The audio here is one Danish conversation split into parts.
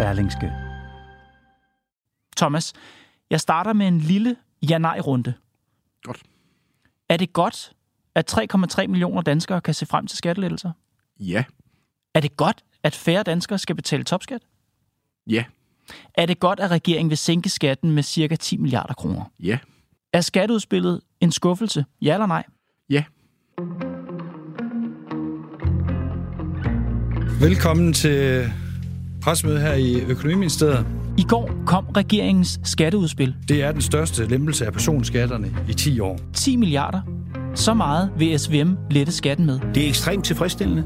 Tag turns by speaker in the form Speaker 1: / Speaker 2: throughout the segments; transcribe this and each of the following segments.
Speaker 1: Berlingske. Thomas, jeg starter med en lille ja-nej-runde.
Speaker 2: Godt.
Speaker 1: Er det godt, at 3,3 millioner danskere kan se frem til skattelettelser?
Speaker 2: Ja.
Speaker 1: Er det godt, at færre danskere skal betale topskat?
Speaker 2: Ja.
Speaker 1: Er det godt, at regeringen vil sænke skatten med cirka 10 milliarder kroner?
Speaker 2: Ja.
Speaker 1: Er skatteudspillet en skuffelse? Ja eller nej?
Speaker 2: Ja.
Speaker 3: Velkommen til pressemøde her i Økonomiministeriet.
Speaker 1: I går kom regeringens skatteudspil.
Speaker 3: Det er den største lempelse af personskatterne i 10 år.
Speaker 1: 10 milliarder. Så meget vil SVM lette skatten med.
Speaker 4: Det er ekstremt tilfredsstillende.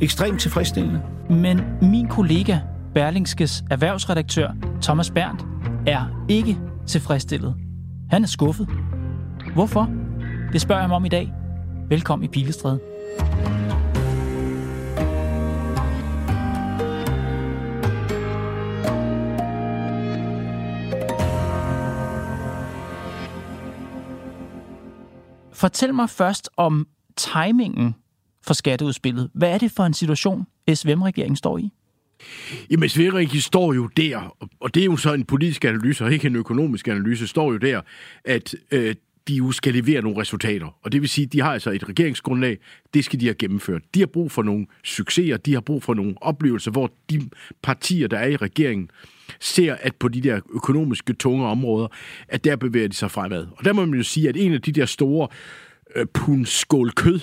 Speaker 4: Ekstremt tilfredsstillende.
Speaker 1: Men min kollega, Berlingskes erhvervsredaktør Thomas Berndt, er ikke tilfredsstillet. Han er skuffet. Hvorfor? Det spørger jeg ham om i dag. Velkommen i Pilestræde. Fortæl mig først om timingen for skatteudspillet. Hvad er det for en situation, SVM-regeringen står i?
Speaker 2: Jamen, Sverige står jo der, og det er jo så en politisk analyse, og ikke en økonomisk analyse, står jo der, at øh, de jo skal levere nogle resultater. Og det vil sige, at de har altså et regeringsgrundlag, det skal de have gennemført. De har brug for nogle succeser, de har brug for nogle oplevelser, hvor de partier, der er i regeringen, ser, at på de der økonomiske tunge områder, at der bevæger de sig fremad. Og der må man jo sige, at en af de der store øh, pund kød,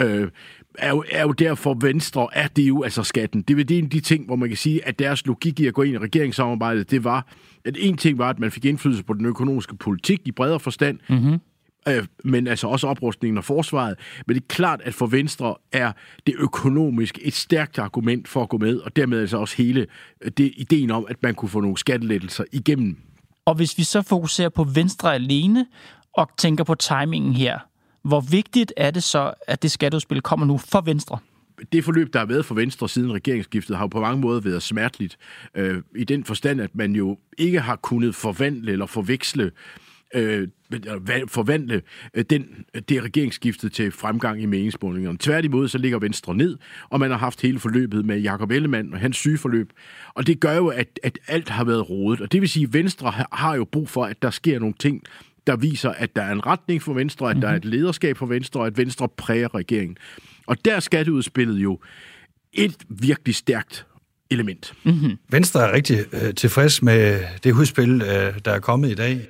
Speaker 2: øh, er jo, er jo derfor Venstre, er det jo altså skatten. Det er en af de ting, hvor man kan sige, at deres logik i at gå ind i regeringssamarbejdet, det var, at en ting var, at man fik indflydelse på den økonomiske politik i bredere forstand, mm-hmm øh, men altså også oprustningen og forsvaret. Men det er klart, at for Venstre er det økonomisk et stærkt argument for at gå med, og dermed altså også hele øh, det, ideen om, at man kunne få nogle skattelettelser igennem.
Speaker 1: Og hvis vi så fokuserer på Venstre alene og tænker på timingen her, hvor vigtigt er det så, at det skatteudspil kommer nu for Venstre?
Speaker 2: det forløb, der har været for Venstre siden regeringsskiftet, har jo på mange måder været smerteligt. Øh, I den forstand, at man jo ikke har kunnet forvandle eller forveksle øh, forvandle øh, den, det regeringsskiftet til fremgang i meningsmålingerne. Tværtimod så ligger Venstre ned, og man har haft hele forløbet med Jakob Ellemann og hans sygeforløb. Og det gør jo, at, at alt har været rodet. Og det vil sige, at Venstre har jo brug for, at der sker nogle ting, der viser, at der er en retning for Venstre, at der er et lederskab for Venstre, og at Venstre præger regeringen. Og der skal det udspillet jo et virkelig stærkt element.
Speaker 3: Mm-hmm. Venstre er rigtig øh, tilfreds med det udspil, øh, der er kommet i dag.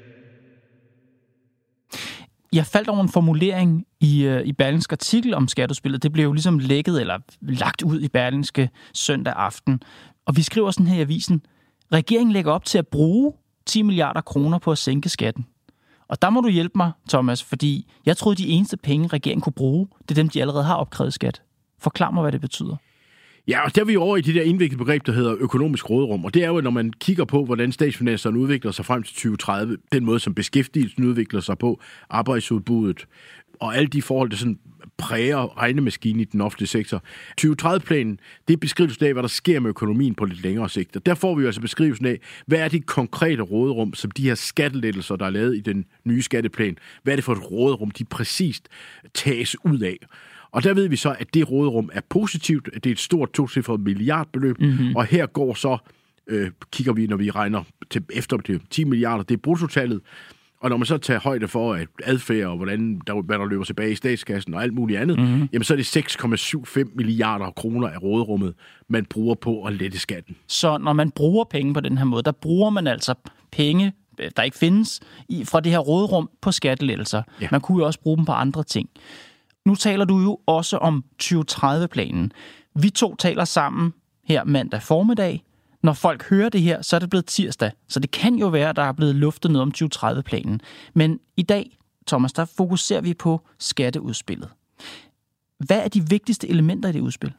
Speaker 1: Jeg faldt over en formulering i, øh, i Berlingske artikel om skatteudspillet. Det blev jo ligesom lækket eller lagt ud i Berlingske søndag aften. Og vi skriver sådan her i avisen, regeringen lægger op til at bruge 10 milliarder kroner på at sænke skatten. Og der må du hjælpe mig, Thomas, fordi jeg troede, de eneste penge, regeringen kunne bruge, det er dem, de allerede har opkrævet skat. Forklar mig, hvad det betyder.
Speaker 2: Ja, og der er vi over i det der indviklede begreb, der hedder økonomisk råderum. Og det er jo, når man kigger på, hvordan statsfinanserne udvikler sig frem til 2030, den måde, som beskæftigelsen udvikler sig på, arbejdsudbuddet, og alle de forhold, der sådan præger regnemaskinen i den offentlige sektor. 2030-planen, det er beskrivelsen af, hvad der sker med økonomien på lidt længere sigt. Og der får vi jo altså beskrivelsen af, hvad er det konkrete råderum, som de her skattelettelser, der er lavet i den nye skatteplan, hvad er det for et råderum, de præcist tages ud af. Og der ved vi så, at det råderum er positivt, at det er et stort tocifret milliardbeløb, mm-hmm. og her går så, øh, kigger vi, når vi regner til, efter det 10 milliarder, det er bruttotallet, og når man så tager højde for at adfærd og hvordan der, hvad der løber tilbage i statskassen og alt muligt andet, mm-hmm. jamen så er det 6,75 milliarder kroner af råderummet, man bruger på at lette skatten.
Speaker 1: Så når man bruger penge på den her måde, der bruger man altså penge, der ikke findes, i, fra det her råderum på skattelettelser. Ja. Man kunne jo også bruge dem på andre ting. Nu taler du jo også om 2030-planen. Vi to taler sammen her mandag formiddag, når folk hører det her, så er det blevet tirsdag. Så det kan jo være, at der er blevet luftet noget om 2030-planen. Men i dag, Thomas, der fokuserer vi på skatteudspillet. Hvad er de vigtigste elementer i det udspil?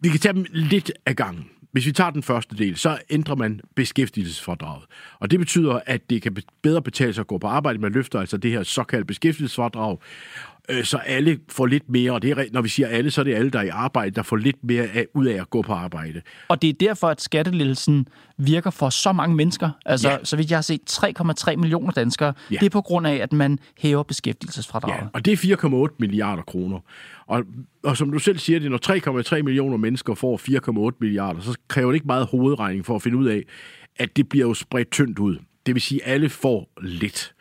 Speaker 2: Vi kan tage dem lidt af gangen. Hvis vi tager den første del, så ændrer man beskæftigelsesfradraget. Og det betyder, at det kan bedre betale sig at gå på arbejde. Man løfter altså det her såkaldte beskæftigelsesfradrag, øh, så alle får lidt mere, og det er, når vi siger alle, så er det alle, der er i arbejde, der får lidt mere af, ud af at gå på arbejde.
Speaker 1: Og det er derfor, at skattelettelsen virker for så mange mennesker. Altså, ja. så vidt jeg har set, 3,3 millioner danskere. Ja. Det er på grund af, at man hæver beskæftigelsesfradraget.
Speaker 2: Ja, og det er 4,8 milliarder kroner. Og, og som du selv siger, det når 3,3 millioner mennesker får 4,8 milliarder, så kræver det ikke meget hovedregning for at finde ud af, at det bliver jo spredt tyndt ud. Det vil sige, at alle får lidt.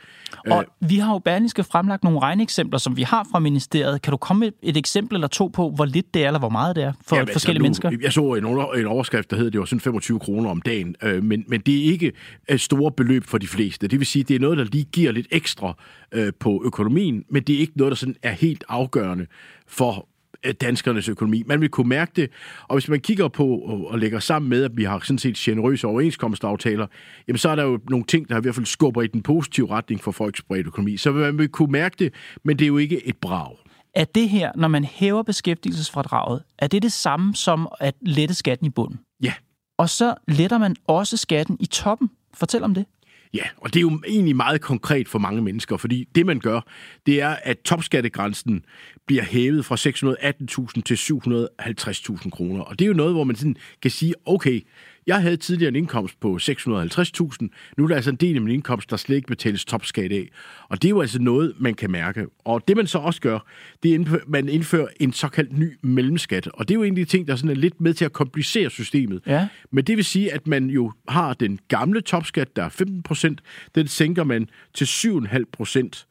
Speaker 1: Og øh, vi har jo Berlingske fremlagt nogle regneeksempler, som vi har fra ministeriet. Kan du komme med et eksempel eller to på, hvor lidt det er, eller hvor meget det er for Jamen, forskellige altså, nu,
Speaker 2: mennesker? Jeg så en, en overskrift, der hed, det var sådan 25 kroner om dagen, øh, men, men det er ikke et store beløb for de fleste. Det vil sige, det er noget, der lige giver lidt ekstra øh, på økonomien, men det er ikke noget, der sådan er helt afgørende for danskernes økonomi. Man vil kunne mærke det, og hvis man kigger på og lægger sammen med, at vi har sådan set generøse overenskomstaftaler, jamen så er der jo nogle ting, der i hvert fald skubber i den positive retning for folks bredt økonomi. Så man vil kunne mærke det, men det er jo ikke et brag.
Speaker 1: Er det her, når man hæver beskæftigelsesfradraget, er det det samme som at lette skatten i bunden?
Speaker 2: Ja.
Speaker 1: Og så letter man også skatten i toppen. Fortæl om det.
Speaker 2: Ja, og det er jo egentlig meget konkret for mange mennesker, fordi det man gør, det er, at topskattegrænsen bliver hævet fra 618.000 til 750.000 kroner. Og det er jo noget, hvor man sådan kan sige, okay, jeg havde tidligere en indkomst på 650.000. Nu er der altså en del af min indkomst, der slet ikke betales topskat af. Og det er jo altså noget, man kan mærke. Og det man så også gør, det er, at man indfører en såkaldt ny mellemskat. Og det er jo egentlig ting, der sådan er lidt med til at komplicere systemet.
Speaker 1: Ja.
Speaker 2: Men det vil sige, at man jo har den gamle topskat, der er 15 procent. Den sænker man til 7,5 procent.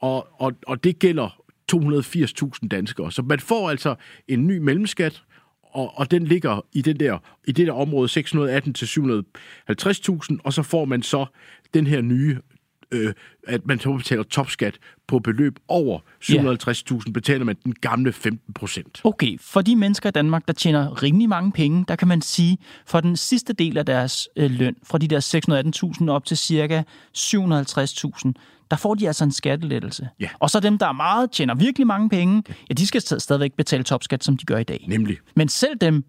Speaker 2: Og, og, og det gælder 280.000 danskere. Så man får altså en ny mellemskat, og, og den ligger i, den der, i det der område 618 til 750.000, og så får man så den her nye øh, at man så betaler topskat på beløb over 750.000, betaler man den gamle 15 procent.
Speaker 1: Okay, for de mennesker i Danmark, der tjener rimelig mange penge, der kan man sige, for den sidste del af deres øh, løn, fra de der 618.000 op til cirka 750.000, der får de altså en skattelettelse.
Speaker 2: Ja.
Speaker 1: Og så dem, der er meget, tjener virkelig mange penge, ja, de skal stadigvæk betale topskat, som de gør i dag.
Speaker 2: Nemlig.
Speaker 1: Men selv dem,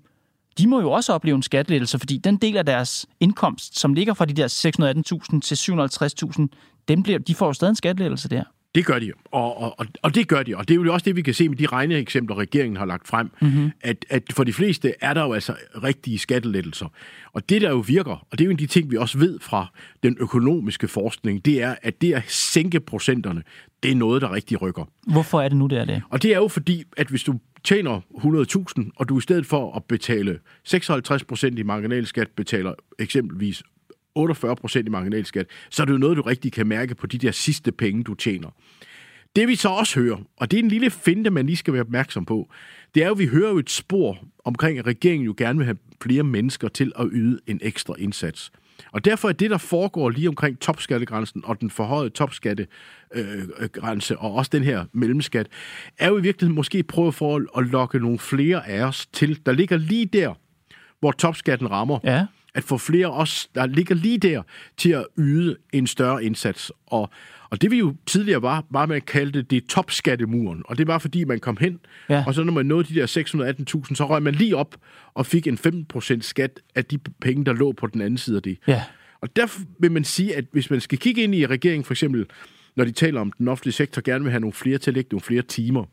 Speaker 1: de må jo også opleve en skattelettelse, fordi den del af deres indkomst, som ligger fra de der 618.000 til 750.000, dem bliver, de får jo stadig en skattelettelse der.
Speaker 2: Det gør de, og, og, og det gør de, og det er jo også det, vi kan se med de regneeksempler, regeringen har lagt frem, mm-hmm. at, at for de fleste er der jo altså rigtige skattelettelser. Og det, der jo virker, og det er jo en af de ting, vi også ved fra den økonomiske forskning, det er, at det at sænke procenterne, det er noget, der rigtig rykker.
Speaker 1: Hvorfor er det nu, det er det?
Speaker 2: Og det er jo fordi, at hvis du tjener 100.000, og du i stedet for at betale 56 procent i marginalskat, betaler eksempelvis 48 procent i marginalskat, så er det jo noget, du rigtig kan mærke på de der sidste penge, du tjener. Det vi så også hører, og det er en lille finte, man lige skal være opmærksom på, det er jo, at vi hører jo et spor omkring, at regeringen jo gerne vil have flere mennesker til at yde en ekstra indsats. Og derfor er det, der foregår lige omkring topskattegrænsen og den forhøjede topskattegrænse, øh, øh, og også den her mellemskat, er jo i virkeligheden måske prøve for at lokke nogle flere af os til, der ligger lige der, hvor topskatten rammer.
Speaker 1: Ja
Speaker 2: at få flere os, der ligger lige der, til at yde en større indsats. Og, og det vi jo tidligere var, var man kaldte det topskattemuren. Og det var fordi, man kom hen, ja. og så når man nåede de der 618.000, så røg man lige op og fik en 15% skat af de penge, der lå på den anden side af det.
Speaker 1: Ja.
Speaker 2: Og der vil man sige, at hvis man skal kigge ind i regeringen for eksempel, når de taler om, den offentlige sektor gerne vil have nogle flere til at lægge nogle flere timer,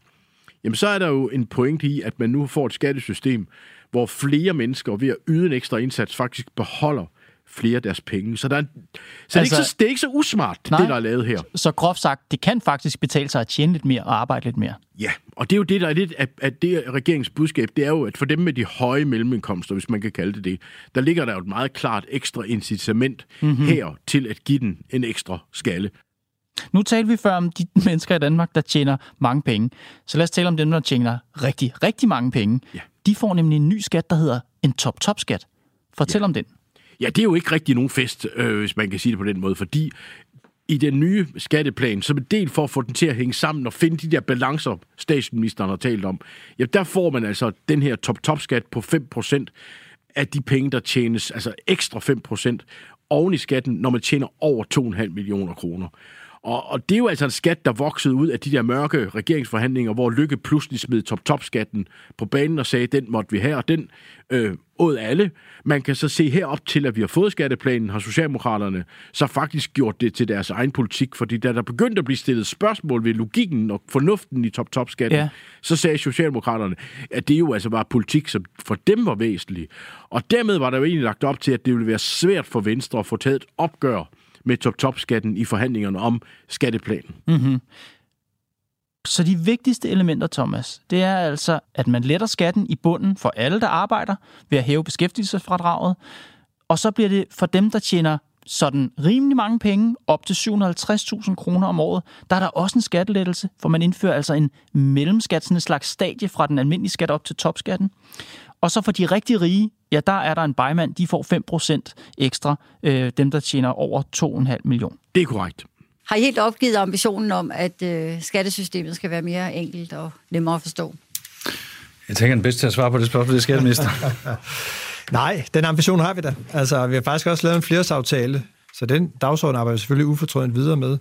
Speaker 2: jamen så er der jo en point i, at man nu får et skattesystem, hvor flere mennesker ved at yde en ekstra indsats faktisk beholder flere af deres penge. Så, der er, så, altså, det, er ikke så det er ikke så usmart, nej, det der er lavet her.
Speaker 1: Så groft sagt, det kan faktisk betale sig at tjene lidt mere og arbejde lidt mere.
Speaker 2: Ja, og det er jo det, der er lidt af, at det regeringens budskab, det er jo, at for dem med de høje mellemindkomster, hvis man kan kalde det det, der ligger der jo et meget klart ekstra incitament mm-hmm. her til at give den en ekstra skalle.
Speaker 1: Nu talte vi før om de mennesker i Danmark, der tjener mange penge. Så lad os tale om dem, der tjener rigtig, rigtig mange penge.
Speaker 2: Ja.
Speaker 1: De får nemlig en ny skat, der hedder en top-top-skat. Fortæl
Speaker 2: ja.
Speaker 1: om den.
Speaker 2: Ja, det er jo ikke rigtig nogen fest, øh, hvis man kan sige det på den måde, fordi i den nye skatteplan, som en del for at få den til at hænge sammen og finde de der balancer, statsministeren har talt om, ja, der får man altså den her top-top-skat på 5% af de penge, der tjenes, altså ekstra 5% oven i skatten, når man tjener over 2,5 millioner kroner. Og, og det er jo altså en skat, der voksede ud af de der mørke regeringsforhandlinger, hvor Lykke pludselig smed top-top-skatten på banen og sagde, den måtte vi have, og den øh, åd alle. Man kan så se herop til, at vi har fået skatteplanen, har Socialdemokraterne så faktisk gjort det til deres egen politik, fordi da der begyndte at blive stillet spørgsmål ved logikken og fornuften i top-top-skatten,
Speaker 1: Ja.
Speaker 2: så sagde Socialdemokraterne, at det jo altså var politik, som for dem var væsentlig. Og dermed var der jo egentlig lagt op til, at det ville være svært for Venstre at få taget et opgør med top-top-skatten i forhandlingerne om skatteplanen. Mm-hmm.
Speaker 1: Så de vigtigste elementer, Thomas, det er altså, at man letter skatten i bunden for alle, der arbejder, ved at hæve beskæftigelsesfradraget. Og så bliver det for dem, der tjener sådan rimelig mange penge, op til 750.000 kroner om året, der er der også en skattelettelse, for man indfører altså en mellemskat, sådan en slags stadie fra den almindelige skat op til topskatten. Og så for de rigtig rige, ja, der er der en bejmand, de får 5% ekstra, øh, dem der tjener over 2,5 million.
Speaker 2: Det er korrekt.
Speaker 5: Har I helt opgivet ambitionen om, at øh, skattesystemet skal være mere enkelt og nemmere at forstå?
Speaker 3: Jeg tænker, den bedste til at svare på det spørgsmål, det er skatteminister.
Speaker 6: Nej, den ambition har vi da. Altså, vi har faktisk også lavet en fleresaftale, så den dagsorden arbejder vi selvfølgelig ufortrødent videre med.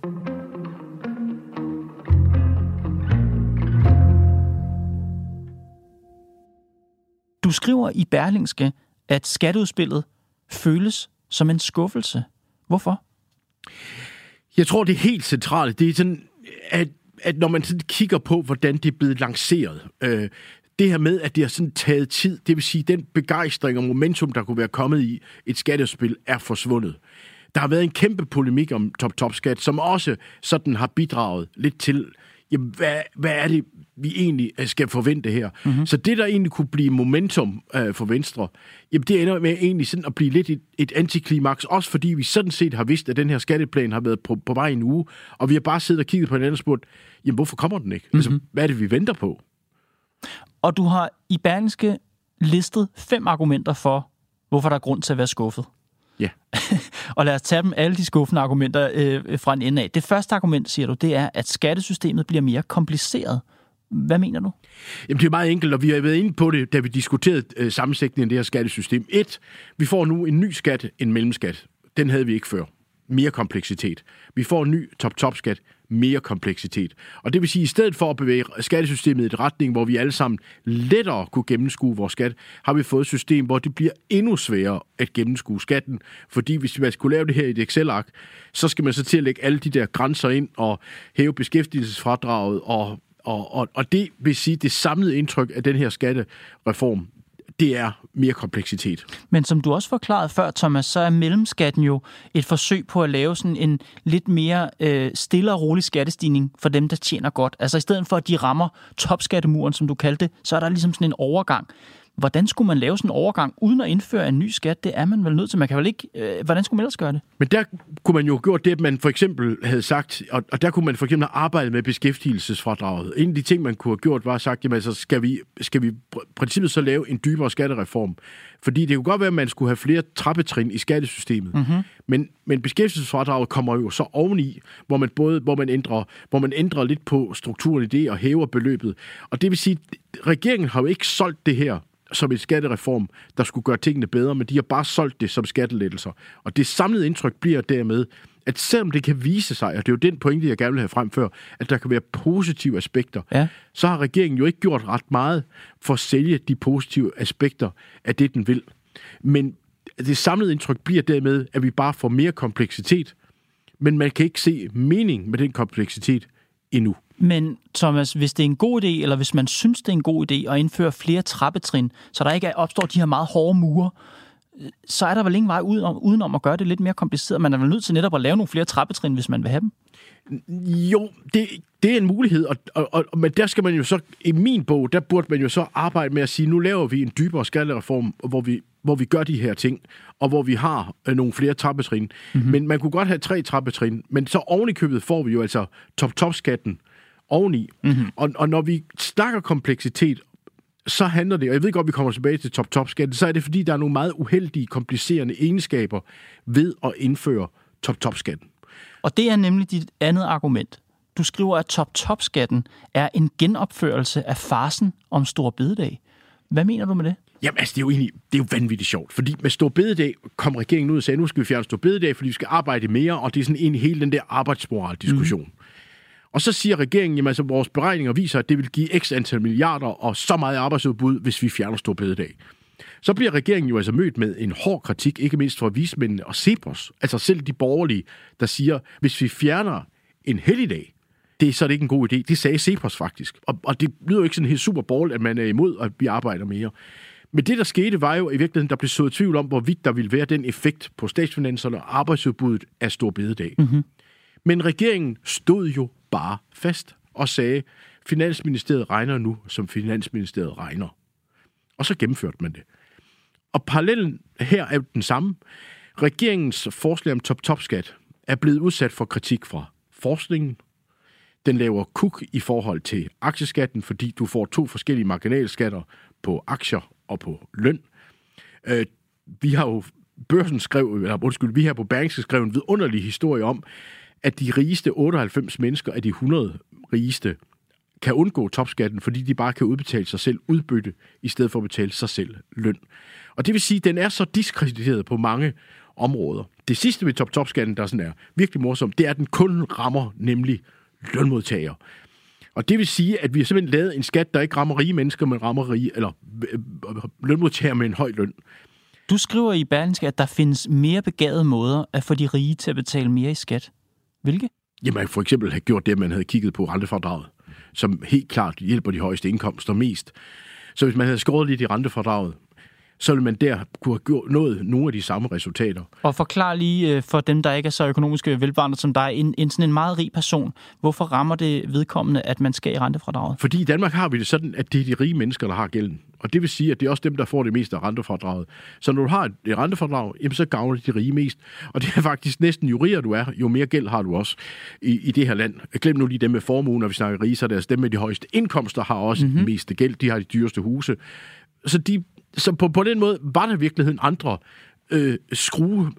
Speaker 1: Du skriver i Berlingske, at skatteudspillet føles som en skuffelse. Hvorfor?
Speaker 2: Jeg tror, det er helt centralt. Det er sådan, at, at når man sådan kigger på, hvordan det er blevet lanceret, øh, det her med, at det har sådan taget tid, det vil sige, den begejstring og momentum, der kunne være kommet i et skattespil, er forsvundet. Der har været en kæmpe polemik om top-top-skat, som også sådan har bidraget lidt til, jamen, hvad, hvad er det, vi egentlig øh, skal forvente her? Mm-hmm. Så det, der egentlig kunne blive momentum øh, for Venstre, jamen det ender med egentlig sådan at blive lidt et, et antiklimaks, også fordi vi sådan set har vidst, at den her skatteplan har været på, på vej en uge, og vi har bare siddet og kigget på hinanden og spurgt, jamen hvorfor kommer den ikke? Mm-hmm. Altså, hvad er det, vi venter på?
Speaker 1: Og du har i Berlingske listet fem argumenter for, hvorfor der er grund til at være skuffet.
Speaker 2: Ja.
Speaker 1: Og lad os tage dem alle de skuffende argumenter øh, fra en ende af. Det første argument, siger du, det er, at skattesystemet bliver mere kompliceret. Hvad mener du?
Speaker 2: Jamen, det er meget enkelt, og vi har været inde på det, da vi diskuterede øh, sammensætningen af det her skattesystem. Et, vi får nu en ny skat, en mellemskat. Den havde vi ikke før. Mere kompleksitet. Vi får en ny top-top-skat, mere kompleksitet. Og det vil sige, at i stedet for at bevæge skattesystemet i en retning, hvor vi alle sammen lettere kunne gennemskue vores skat, har vi fået et system, hvor det bliver endnu sværere at gennemskue skatten. Fordi hvis man skulle lave det her i et Excel-ark, så skal man så til at lægge alle de der grænser ind og hæve beskæftigelsesfradraget og og, og, og det vil sige, det samlede indtryk af den her skattereform, det er mere kompleksitet.
Speaker 1: Men som du også forklarede før, Thomas, så er mellemskatten jo et forsøg på at lave sådan en lidt mere øh, stille og rolig skattestigning for dem, der tjener godt. Altså i stedet for, at de rammer topskattemuren, som du kaldte det, så er der ligesom sådan en overgang. Hvordan skulle man lave sådan en overgang uden at indføre en ny skat? Det er man vel nødt til. Man kan vel ikke... Øh, hvordan skulle man ellers gøre det?
Speaker 2: Men der kunne man jo have gjort det, at man for eksempel havde sagt, og, og der kunne man for eksempel have arbejdet med beskæftigelsesfradraget. En af de ting, man kunne have gjort, var at sagt, jamen altså, skal vi, skal vi princippet så lave en dybere skattereform? Fordi det kunne godt være, at man skulle have flere trappetrin i skattesystemet. Mm-hmm. Men, men beskæftigelsesfradraget kommer jo så oveni, hvor man både hvor man ændrer, hvor man ændrer lidt på strukturen i det og hæver beløbet. Og det vil sige, regeringen har jo ikke solgt det her som en skattereform, der skulle gøre tingene bedre, men de har bare solgt det som skattelettelser. Og det samlede indtryk bliver dermed, at selvom det kan vise sig, og det er jo den pointe, jeg gerne vil have frem før, at der kan være positive aspekter,
Speaker 1: Ja.
Speaker 2: så har regeringen jo ikke gjort ret meget for at sælge de positive aspekter af det, den vil. Men det samlede indtryk bliver dermed, at vi bare får mere kompleksitet, men man kan ikke se mening med den kompleksitet endnu.
Speaker 1: Men Thomas, hvis det er en god idé, eller hvis man synes, det er en god idé at indføre flere trappetrin, så der ikke opstår de her meget hårde mure, så er der vel ingen vej udenom, udenom at gøre det lidt mere kompliceret. Man er vel nødt til netop at lave nogle flere trappetrin, hvis man vil have dem.
Speaker 2: Jo, det, det er en mulighed, og, og, og, men der skal man jo så, i min bog, der burde man jo så arbejde med at sige, nu laver vi en dybere skattereform, hvor vi, hvor vi gør de her ting, og hvor vi har øh, nogle flere trappetrin. Mm-hmm. Men man kunne godt have tre trappetrin, men så oven i købet får vi jo altså top-top-skatten oveni. Mm-hmm. Og, og når vi snakker kompleksitet, så handler det, og jeg ved godt, vi kommer tilbage til top-top-skatten, så er det fordi, der er nogle meget uheldige, komplicerende egenskaber ved at indføre top-top-skatten.
Speaker 1: Og det er nemlig dit andet argument. Du skriver, at top-top-skatten er en genopførelse af farsen om stor bededag. Hvad mener du med det?
Speaker 2: Jamen, altså, det er jo egentlig det er jo vanvittigt sjovt, fordi med Stor Bededag kom regeringen ud og sagde, nu skal vi fjerne Stor Bededag, fordi vi skal arbejde mere, og det er sådan egentlig hele den der arbejdsmoral-diskussion. Mm. Og så siger regeringen, jamen altså, vores beregninger viser, at det vil give x antal milliarder og så meget arbejdsudbud, hvis vi fjerner Stor Bededag. Så bliver regeringen jo altså mødt med en hård kritik, ikke mindst fra vismændene og Cepos, altså selv de borgerlige, der siger, hvis vi fjerner en helligdag, det er så er det ikke en god idé. Det sagde Cepos faktisk. Og, og det lyder jo ikke sådan helt super borgerligt, at man er imod, at vi arbejder mere. Men det, der skete, var jo i virkeligheden, der blev sået tvivl om, hvorvidt der ville være den effekt på statsfinanserne og arbejdsudbuddet af stor bededag. Mm-hmm. Men regeringen stod jo bare fast og sagde, Finansministeriet regner nu, som Finansministeriet regner. Og så gennemførte man det. Og parallellen her er den samme. Regeringens forslag om top-top-skat er blevet udsat for kritik fra forskningen. Den laver kuk i forhold til aktieskatten, fordi du får to forskellige marginalskatter på aktier og på løn. Øh, vi har jo børsen skrev, eller undskyld, vi her på Berlingske skrev en vidunderlig historie om, at de rigeste 98 mennesker af de 100 rigeste kan undgå topskatten, fordi de bare kan udbetale sig selv udbytte, i stedet for at betale sig selv løn. Og det vil sige, at den er så diskrediteret på mange områder. Det sidste ved top-top-skatten, der sådan er virkelig morsomt, det er, at den kun rammer nemlig lønmodtagere. Og det vil sige, at vi har simpelthen lavet en skat, der ikke rammer rige mennesker, men rammer rige, eller øh, lønmodtagere med en høj løn.
Speaker 1: Du skriver i Berlingske, at der findes mere begavede måder at få de rige til at betale mere i skat. Hvilke?
Speaker 2: Jamen, for eksempel have gjort det, at man havde kigget på rentefradraget, som helt klart hjælper de højeste indkomster mest. Så hvis man havde skåret lidt i rentefradraget, så ville man der kunne have gjort noget, nogle af de samme resultater.
Speaker 1: Og forklar lige øh, for dem, der ikke er så økonomisk velvarende som dig, en, en sådan en meget rig person, hvorfor rammer det vedkommende, at man skal i rentefradraget?
Speaker 2: Fordi i Danmark har vi det sådan, at det er de rige mennesker, der har gælden. Og det vil sige, at det er også dem, der får det meste af rentefradraget. Så når du har et rentefradrag, jamen så gavner de rige mest. Og det er faktisk næsten, jo rigere du er, jo mere gæld har du også i, i det her land. Glem nu lige dem med formue, når vi snakker rige, så deres dem med de højeste indkomster har også mm-hmm. meste gæld. De har de dyreste huse. Så de så på, på den måde var der i virkeligheden andre øh, skrue,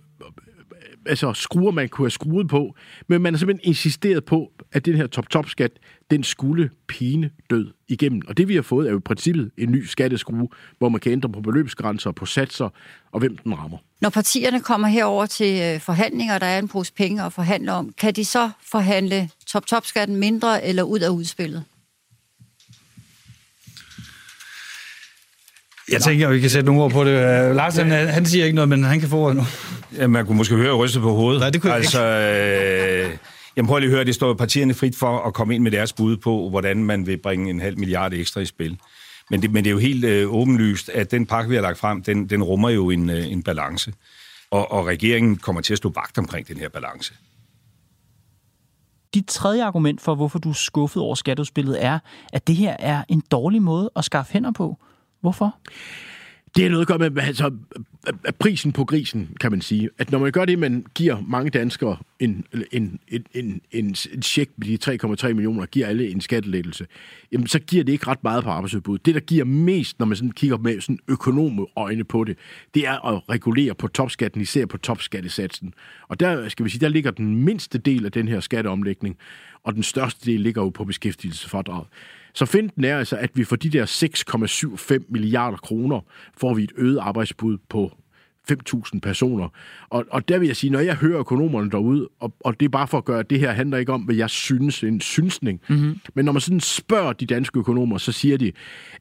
Speaker 2: altså skruer, man kunne have skruet på, men man har simpelthen insisteret på, at den her top-top-skat, den skulle pine død igennem. Og det vi har fået er jo i princippet en ny skatteskrue, hvor man kan ændre på beløbsgrænser, på satser og hvem den rammer.
Speaker 5: Når partierne kommer herover til øh, forhandlinger, der er en pose penge at forhandle om, kan de så forhandle top-top-skatten mindre eller ud af udspillet?
Speaker 3: Jeg tænker, at vi kan sætte nogle ord på det. Uh, Lars, han, han siger ikke noget, men han kan få ordet nu.
Speaker 4: Ja, man kunne måske høre rystet på hovedet.
Speaker 3: Nej, det kunne
Speaker 4: altså, øh, jeg prøver lige at høre, det står partierne frit for at komme ind med deres bud på, hvordan man vil bringe en halv milliard ekstra i spil. Men det, men det er jo helt øh, åbenlyst, at den pakke, vi har lagt frem, den, den rummer jo en, øh, en balance. Og, og regeringen kommer til at stå vagt omkring den her balance.
Speaker 1: Dit tredje argument for, hvorfor du er skuffet over skatteudspillet, er, at det her er en dårlig måde at skaffe hænder på. Hvorfor?
Speaker 2: Det er noget at gøre med altså, øh, prisen på grisen, kan man sige. At når man gør det, man giver mange danskere en, en, en, en, en, en check med de 3,3 millioner, giver alle en skattelettelse, jamen så giver det ikke ret meget på arbejdsudbud. Det, der giver mest, når man sådan kigger med sådan økonomme øjne på det, det er at regulere på topskatten, især på topskattesatsen. Og der, skal vi sige, der ligger den mindste del af den her skatteomlægning, og den største del ligger jo på beskæftigelsesfordraget. Så finden er altså, at vi for de der 6,75 milliarder kroner får vi et øget arbejdsbud på 5.000 personer. Og, og der vil jeg sige, når jeg hører økonomerne derude, og, og det er bare for at gøre, at det her handler ikke om, hvad jeg synes, en synsning. Mm-hmm. Men når man sådan spørger de danske økonomer, så siger de,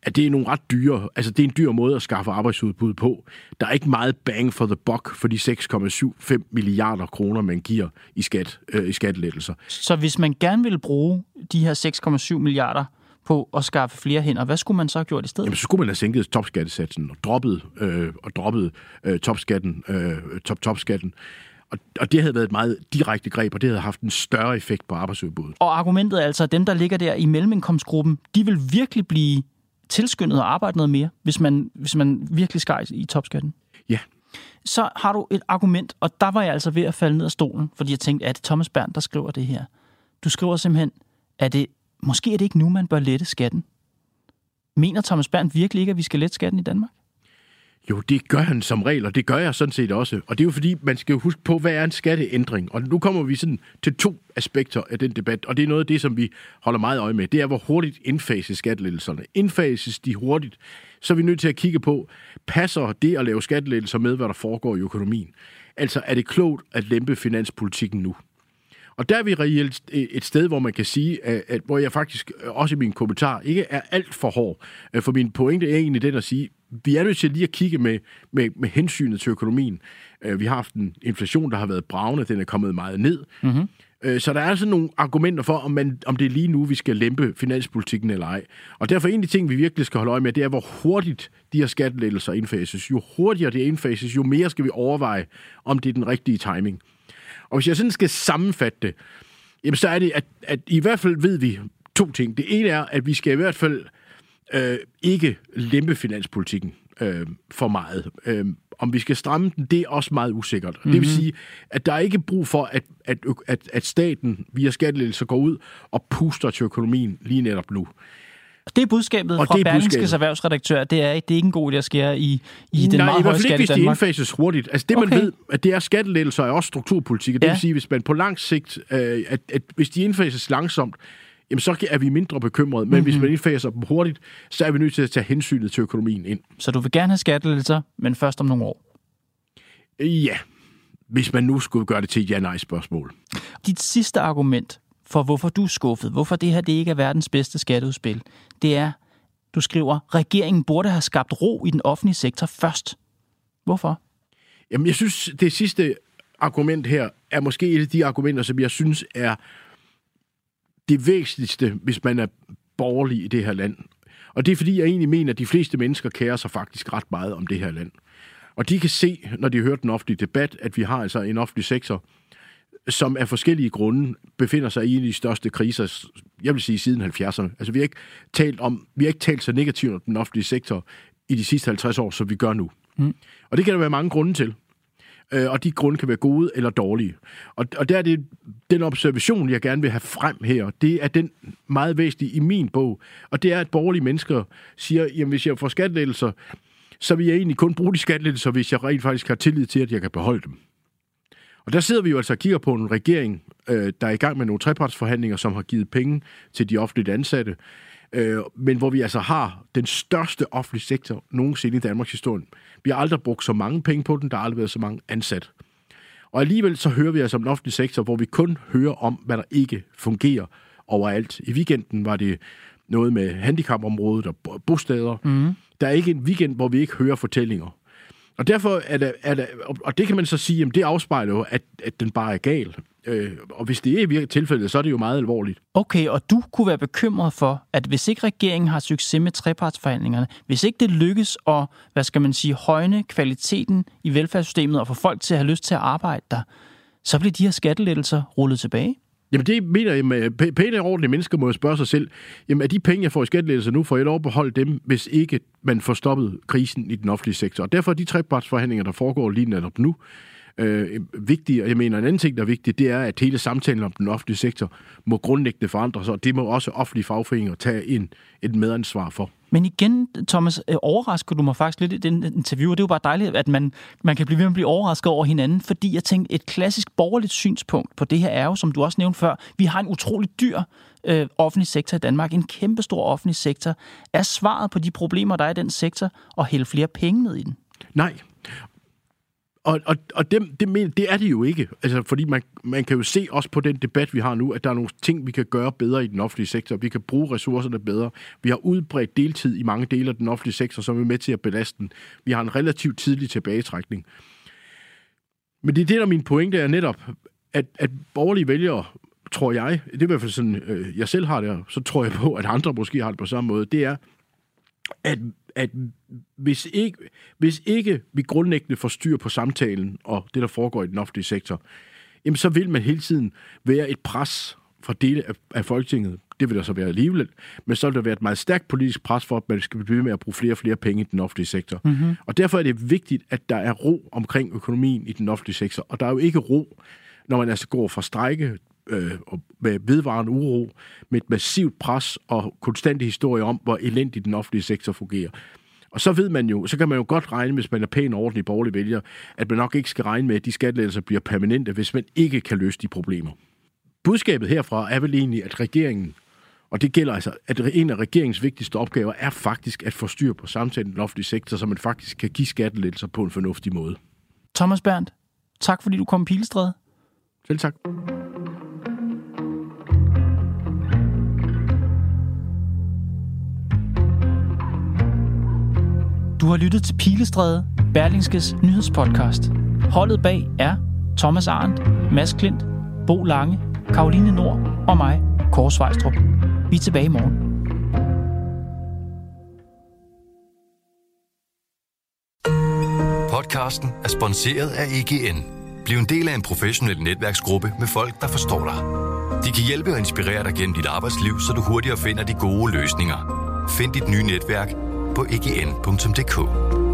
Speaker 2: at det er nogle ret dyre, altså det er en dyr måde at skaffe arbejdsudbud på. Der er ikke meget bang for the buck for de 6,75 milliarder kroner, man giver i, skat, øh, i skattelettelser.
Speaker 1: Så hvis man gerne vil bruge de her 6,7 milliarder på at skaffe flere hænder. Hvad skulle man så have gjort i stedet?
Speaker 2: Jamen, så skulle man have sænket topskattesatsen og droppet, øh, og droppet øh, topskatten, øh, top, topskatten. Og, og det havde været et meget direkte greb, og det havde haft en større effekt på arbejdsudbuddet.
Speaker 1: Og argumentet er altså, at dem, der ligger der i mellemindkomstgruppen, de vil virkelig blive tilskyndet at arbejde noget mere, hvis man, hvis man virkelig skar i topskatten.
Speaker 2: Ja.
Speaker 1: Så har du et argument, og der var jeg altså ved at falde ned af stolen, fordi jeg tænkte, er det Thomas Bern, der skriver det her? Du skriver simpelthen, er det måske er det ikke nu, man bør lette skatten. Mener Thomas Berndt virkelig ikke, at vi skal lette skatten i Danmark?
Speaker 2: Jo, det gør han som regel, og det gør jeg sådan set også. Og det er jo fordi, man skal jo huske på, hvad er en skatteændring? Og nu kommer vi sådan til to aspekter af den debat, og det er noget af det, som vi holder meget øje med. Det er, hvor hurtigt indfases skattelettelserne. Indfases de hurtigt, så er vi nødt til at kigge på, passer det at lave skattelettelser med, hvad der foregår i økonomien? Altså, er det klogt at lempe finanspolitikken nu? Og der er vi reelt et sted, hvor man kan sige, at, at hvor jeg faktisk også i min kommentar ikke er alt for hård. For min pointe er egentlig den at sige, vi er nødt til lige at kigge med, med, med hensynet til økonomien. Vi har haft en inflation, der har været bravende, den er kommet meget ned. Mm-hmm. Så der er altså nogle argumenter for, om, man, om det er lige nu, vi skal lempe finanspolitikken eller ej. Og derfor en af de ting, vi virkelig skal holde øje med, det er, hvor hurtigt de her skattelettelser indfases. Jo hurtigere det indfases, jo mere skal vi overveje, om det er den rigtige timing. Og hvis jeg sådan skal sammenfatte det, jamen så er det, at, at i hvert fald ved vi to ting. Det ene er, at vi skal i hvert fald øh, ikke lempe finanspolitikken øh, for meget. Øh, om vi skal stramme den, det er også meget usikkert. Mm-hmm. Det vil sige, at der er ikke brug for, at, at, at, at staten via skattelettelser går ud og puster til økonomien lige netop nu.
Speaker 1: Det er budskabet og fra Berlingskes erhvervsredaktør, det er, det er ikke en god idé at skære i, i den
Speaker 2: Nej,
Speaker 1: meget
Speaker 2: i hvert fald ikke, hvis de indfases hurtigt. Altså det, man
Speaker 1: Okay.
Speaker 2: ved, at det er skattelettelser er også strukturpolitik. og Det
Speaker 1: Ja.
Speaker 2: vil sige, hvis man på lang sigt, øh, at, at hvis de indfases langsomt, jamen så er vi mindre bekymrede. Men mm-hmm. hvis man indfaser dem hurtigt, så er vi nødt til at tage hensynet til økonomien ind.
Speaker 1: Så du vil gerne have skattelettelser, men først om nogle år.
Speaker 2: Ja, hvis man nu skulle gøre det til et ja-nej-spørgsmål.
Speaker 1: Dit sidste argument for, hvorfor du er skuffet, hvorfor det her det ikke er verdens bedste skatteudspil, det er, du skriver, regeringen burde have skabt ro i den offentlige sektor først. Hvorfor?
Speaker 2: Jamen, jeg synes, det sidste argument her er måske et af de argumenter, som jeg synes er det væsentligste, hvis man er borgerlig i det her land. Og det er fordi, jeg egentlig mener, at de fleste mennesker kærer sig faktisk ret meget om det her land. Og de kan se, når de hører den offentlige debat, at vi har altså en offentlig sektor, som af forskellige grunde befinder sig i en af de største kriser, jeg vil sige, siden 70'erne. Altså, vi har ikke talt, om, vi har ikke talt så negativt om den offentlige sektor i de sidste 50 år, som vi gør nu. Mm. Og det kan der være mange grunde til. Øh, og de grunde kan være gode eller dårlige. Og, og der er det den observation, jeg gerne vil have frem her, det er den meget væsentlige i min bog, og det er, at borgerlige mennesker siger, jamen hvis jeg får skattelettelser, så vil jeg egentlig kun bruge de skattelettelser, hvis jeg rent faktisk har tillid til, at jeg kan beholde dem. Og der sidder vi jo altså og kigger på en regering, øh, der er i gang med nogle trepartsforhandlinger, som har givet penge til de offentligt ansatte, øh, men hvor vi altså har den største offentlige sektor nogensinde i Danmarks historie. Vi har aldrig brugt så mange penge på den, der har aldrig været så mange ansat. Og alligevel så hører vi altså om den offentlige sektor, hvor vi kun hører om, hvad der ikke fungerer overalt. I weekenden var det noget med handicapområdet og bo- bosteder. Mm. Der er ikke en weekend, hvor vi ikke hører fortællinger. Og derfor er der, er der og det kan man så sige, at det afspejler jo, at, at den bare er gal. Øh, og hvis det er i tilfældet, så er det jo meget alvorligt.
Speaker 1: Okay, og du kunne være bekymret for, at hvis ikke regeringen har succes med trepartsforhandlingerne, hvis ikke det lykkes at, hvad skal man sige, højne kvaliteten i velfærdssystemet og få folk til at have lyst til at arbejde der, så bliver de her skattelettelser rullet tilbage?
Speaker 2: Jamen det mener jeg med pæne og ordentlige mennesker må jo spørge sig selv, jamen er de penge, jeg får i skattelettelser nu, får jeg lov at beholde dem, hvis ikke man får stoppet krisen i den offentlige sektor. Og derfor er de trepartsforhandlinger, der foregår lige netop nu, øh, vigtige. Og jeg mener, en anden ting, der er vigtig, det er, at hele samtalen om den offentlige sektor må grundlæggende forandres, og det må også offentlige fagforeninger tage en, et medansvar for.
Speaker 1: Men igen, Thomas, øh, overrasker du mig faktisk lidt i den interview, og det er jo bare dejligt, at man, man kan blive ved med at blive overrasket over hinanden, fordi jeg tænkte, et klassisk borgerligt synspunkt på det her er jo, som du også nævnte før, vi har en utrolig dyr øh, offentlig sektor i Danmark, en kæmpestor offentlig sektor. Er svaret på de problemer, der er i den sektor, at hælde flere penge ned i den?
Speaker 2: Nej. Og, og, og det, det, men, det er det jo ikke. Altså, fordi man, man kan jo se også på den debat, vi har nu, at der er nogle ting, vi kan gøre bedre i den offentlige sektor. Vi kan bruge ressourcerne bedre. Vi har udbredt deltid i mange dele af den offentlige sektor, som er med til at belaste den. Vi har en relativt tidlig tilbagetrækning. Men det er det, der er min pointe er netop, at, at borgerlige vælgere, tror jeg, det er i hvert fald sådan, øh, jeg selv har det, og så tror jeg på, at andre måske har det på samme måde, det er, at, at hvis, ikke, hvis ikke vi grundlæggende får styr på samtalen og det, der foregår i den offentlige sektor, jamen så vil man hele tiden være et pres fra dele af, af Folketinget. Det vil der så være alligevel. Men så vil der være et meget stærkt politisk pres for, at man skal blive ved med at bruge flere og flere penge i den offentlige sektor. Mm-hmm. Og derfor er det vigtigt, at der er ro omkring økonomien i den offentlige sektor. Og der er jo ikke ro, når man altså går fra strække øh, med vedvarende uro, med et massivt pres og konstante historie om, hvor elendigt den offentlige sektor fungerer. Og så ved man jo, så kan man jo godt regne, hvis man er pæn og ordentlig borgerlig vælger, at man nok ikke skal regne med, at de skattelettelser bliver permanente, hvis man ikke kan løse de problemer. Budskabet herfra er vel egentlig, at regeringen, og det gælder altså, at en af regeringens vigtigste opgaver er faktisk at få styr på samtalen i den offentlige sektor, så man faktisk kan give skattelettelser på en fornuftig måde.
Speaker 1: Thomas Berndt, tak fordi du kom i Pilestræde.
Speaker 2: Selv tak.
Speaker 1: Du har lyttet til Pilestræde, Berlingskes nyhedspodcast. Holdet bag er Thomas Arndt, Mads Klint, Bo Lange, Karoline Nord og mig, Kåre Svejstrup. Vi er tilbage i morgen.
Speaker 7: Podcasten er sponsoreret af EGN. Bliv en del af en professionel netværksgruppe med folk, der forstår dig. De kan hjælpe og inspirere dig gennem dit arbejdsliv, så du hurtigere finder de gode løsninger. Find dit nye netværk på egn.dk.